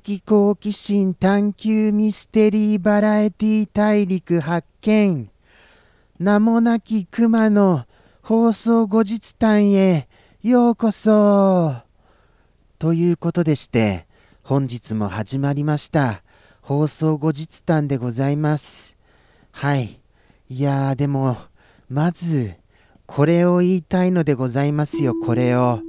的好奇心探求ミステリーバラエティ大陸発見。名もなき熊の放送後日談へようこそ。ということでして本日も始まりました。放送後日談でございます。はい。いやーでもまずこれを言いたいのでございますよこれを。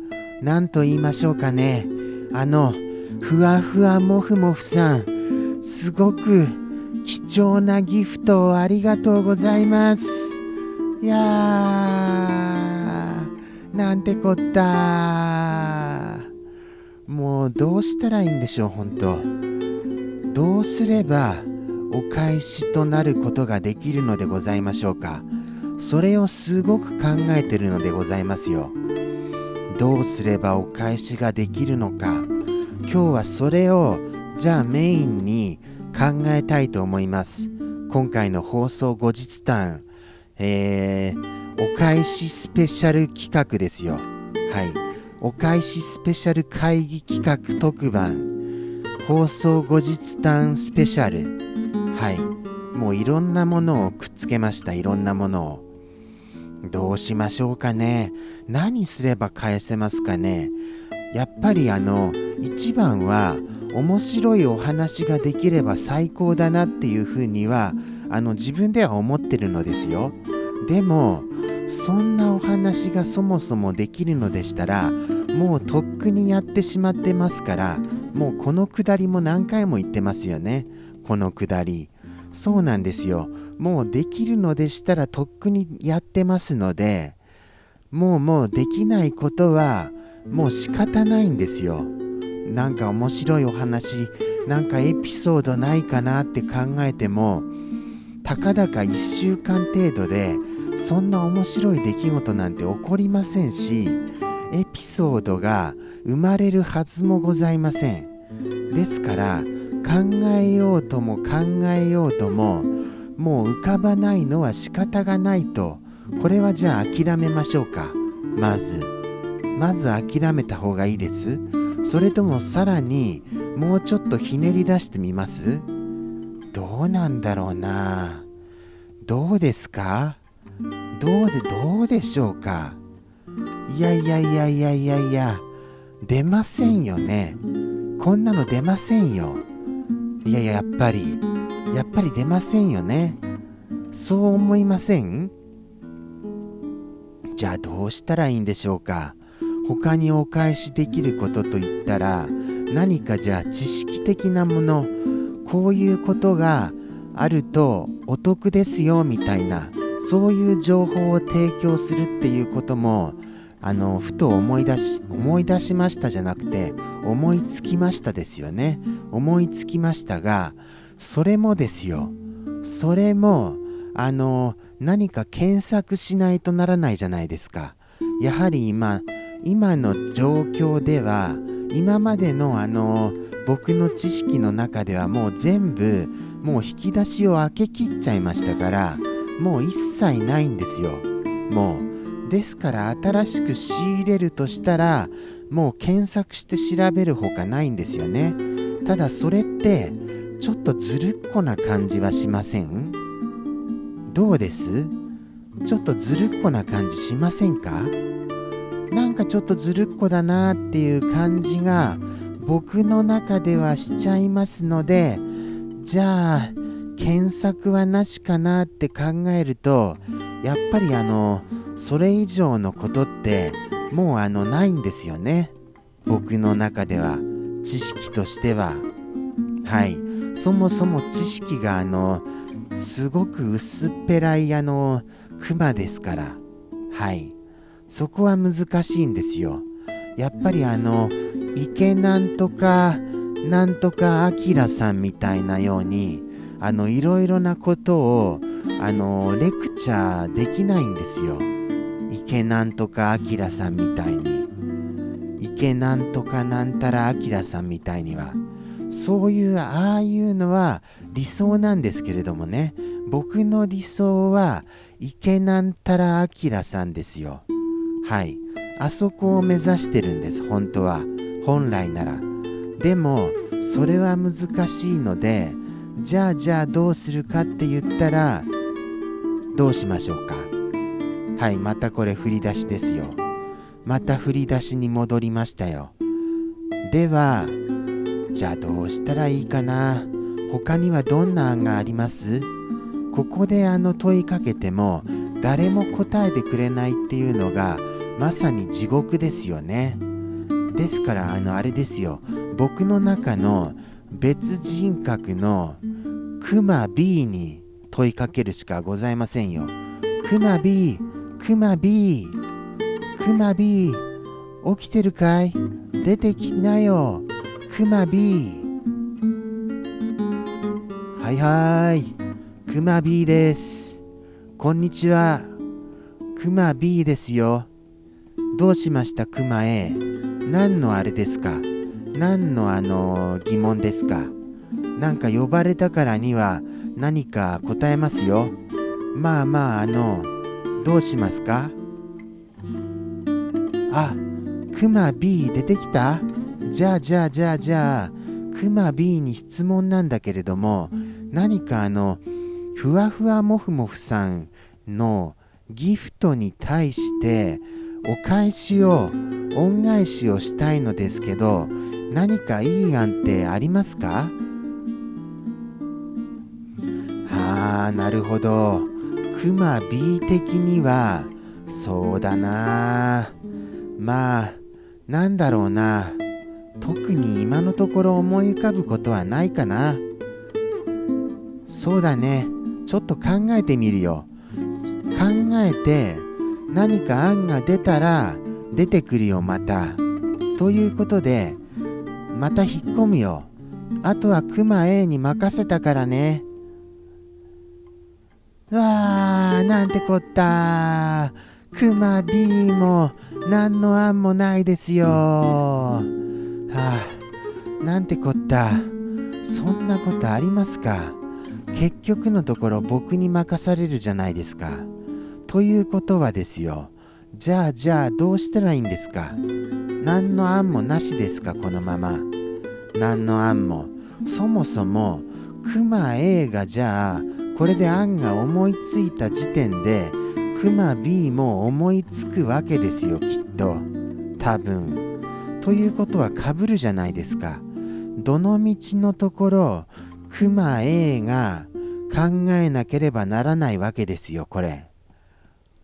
何と言いましょうかね。あのふわふわもふもふさん。すごく貴重なギフトをありがとうございます。いやーなんてこったー。もうどうしたらいいんでしょう本当どうすればお返しとなることができるのでございましょうか。それをすごく考えてるのでございますよ。どうすればお返しができるのか。今日はそれをじゃあメインに考えたいと思います。今回の放送後日談。えー、お返しスペシャル企画ですよ。はい。お返しスペシャル会議企画特番。放送後日談スペシャル。はい。もういろんなものをくっつけました。いろんなものを。どうしましょうかね。何すれば返せますかね。やっぱりあの一番は面白いお話ができれば最高だなっていうふうにはあの自分では思ってるのですよ。でもそんなお話がそもそもできるのでしたらもうとっくにやってしまってますからもうこのくだりも何回も言ってますよね。このくだり。そうなんですよ。もうできるのでしたらとっくにやってますのでもうもうできないことはもう仕方ないんですよ。なんか面白いお話なんかエピソードないかなって考えてもたかだか1週間程度でそんな面白い出来事なんて起こりませんしエピソードが生まれるはずもございません。ですから考えようとも考えようとももう浮かばないのは仕方がないとこれはじゃあ諦めましょうか。まず。まず諦めた方がいいです。それともさらにもうちょっとひねり出してみます？どうなんだろうな？どうですか？どうでどうでしょうか？いやいやいやいやいやいや出ませんよね。こんなの出ませんよ。いやいややっぱりやっぱり出ませんよね。そう思いません？じゃあどうしたらいいんでしょうか？他にお返しできることといったら何かじゃあ知識的なものこういうことがあるとお得ですよみたいなそういう情報を提供するっていうこともあのふと思い出し思い出しましたじゃなくて思いつきましたですよね。思いつきましたがそれもですよ。それもあの何か検索しないとならないじゃないですか。やはり今今の状況では今までのあの僕の知識の中ではもう全部もう引き出しを開けきっちゃいましたからもう一切ないんですよ。もう。ですから新しく仕入れるとしたらもう検索して調べるほかないんですよね。ただそれってちょっとずるっこな感じはしません？どうです？ちょっとずるっこな感じしませんか？なんかちょっとずるっこだなっていう感じが僕の中ではしちゃいますのでじゃあ検索はなしかなって考えるとやっぱりあのそれ以上のことってもうあのないんですよね。僕の中では。知識としては。はい。そもそも知識があのすごく薄っぺらいあのクマですから。はい。そこは難しいんですよ。やっぱりあの池なんとかなんとかあきらさんみたいなようにあのいろいろなことをあのレクチャーできないんですよ。池なんとかあきらさんみたいに。池なんとかなんたらあきらさんみたいには。そういうああいうのは理想なんですけれどもね。僕の理想は池なんたらあきらさんですよ。はい。あそこを目指してるんです本当は。本来なら。でもそれは難しいのでじゃあじゃあどうするかって言ったらどうしましょうか。はいまたこれ振り出しですよ。また振り出しに戻りましたよ。ではじゃあどうしたらいいかな。他にはどんな案があります？ここであの問いかけても誰も答えてくれないっていうのがまさに地獄ですよね。ですからあのあれですよ。僕の中の別人格のクマ B に問いかけるしかございませんよ。クマ B クマ B クマ B 起きてるかい？出てきなよ。クマ B はいはい。クマ B です。こんにちは。クマ B ですよ。どうしました？クマ A 何のあれですか？何のあの疑問ですか？なんか呼ばれたからには何か答えますよ。まあまああのどうしますか？あクマ B 出てきた？じゃあじゃあじゃあじゃあクマ B に質問なんだけれども何かあのふわふわもふもふさんのギフトに対してお返しを恩返しをしたいのですけど何かいい案ってありますか？あーなるほど。クマ B 的にはそうだな。まあなんだろうな。特に今のところ思い浮かぶことはないかな。そうだね。ちょっと考えてみるよ。考えて何か案が出たら出てくるよまた。ということでまた引っ込むよ。あとはクマ A に任せたからね。わーなんてこったクマ B も何の案もないですよ。はあなんてこった。そんなことありますか？結局のところ僕に任されるじゃないですか。ということはですよ。じゃあじゃあどうしたらいいんですか？何の案もなしですかこのまま。何の案も。そもそもクマ A がじゃあこれで案が思いついた時点でクマ B も思いつくわけですよきっと。多分。ということはかぶるじゃないですか。どの道のところクマ A が考えなければならないわけですよこれ。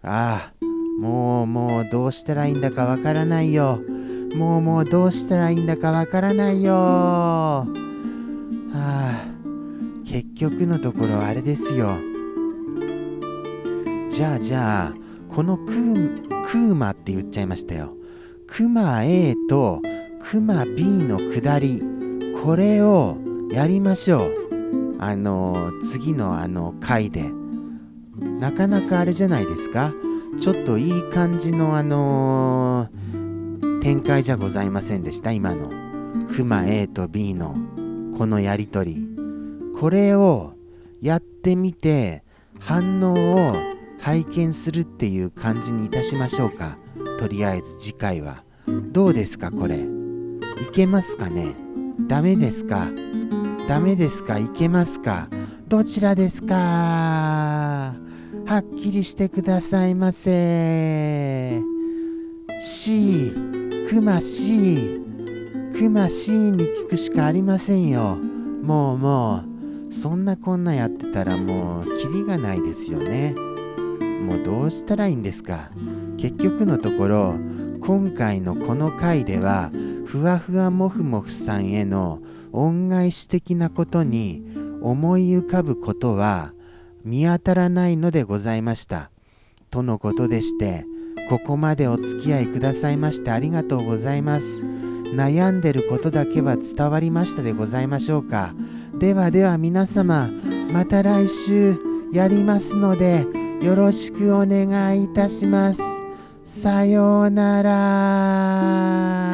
ああもうもうどうしたらいいんだかわからないよ。もうもうどうしたらいいんだかわからないよ。はあ結局のところあれですよ。じゃあじゃあこのクークーマって言っちゃいましたよ。クマ A とクマ B の下りこれをやりましょう。あの次のあの回で。なかなかあれじゃないですか？ちょっといい感じのあのー、展開じゃございませんでした？今の。クマ A と B のこのやりとり。これをやってみて反応を拝見するっていう感じにいたしましょうか。とりあえず次回は。どうですかこれ？いけますかね？ダメですか？ダメですか？いけますか？どちらですか？はっきりしてくださいませ。C クマ C クマ C に聞くしかありませんよ。もうもうそんなこんなやってたらもうキリがないですよね。もうどうしたらいいんですか？結局のところ今回のこの回ではふわふわもふもふさんへの恩返し的なことに思い浮かぶことは見当たらないのでございました。とのことでして、ここまでお付き合いくださいましてありがとうございます。悩んでることだけは伝わりましたでございましょうか。ではでは皆様、また来週やりますので、よろしくお願いいたします。さようなら。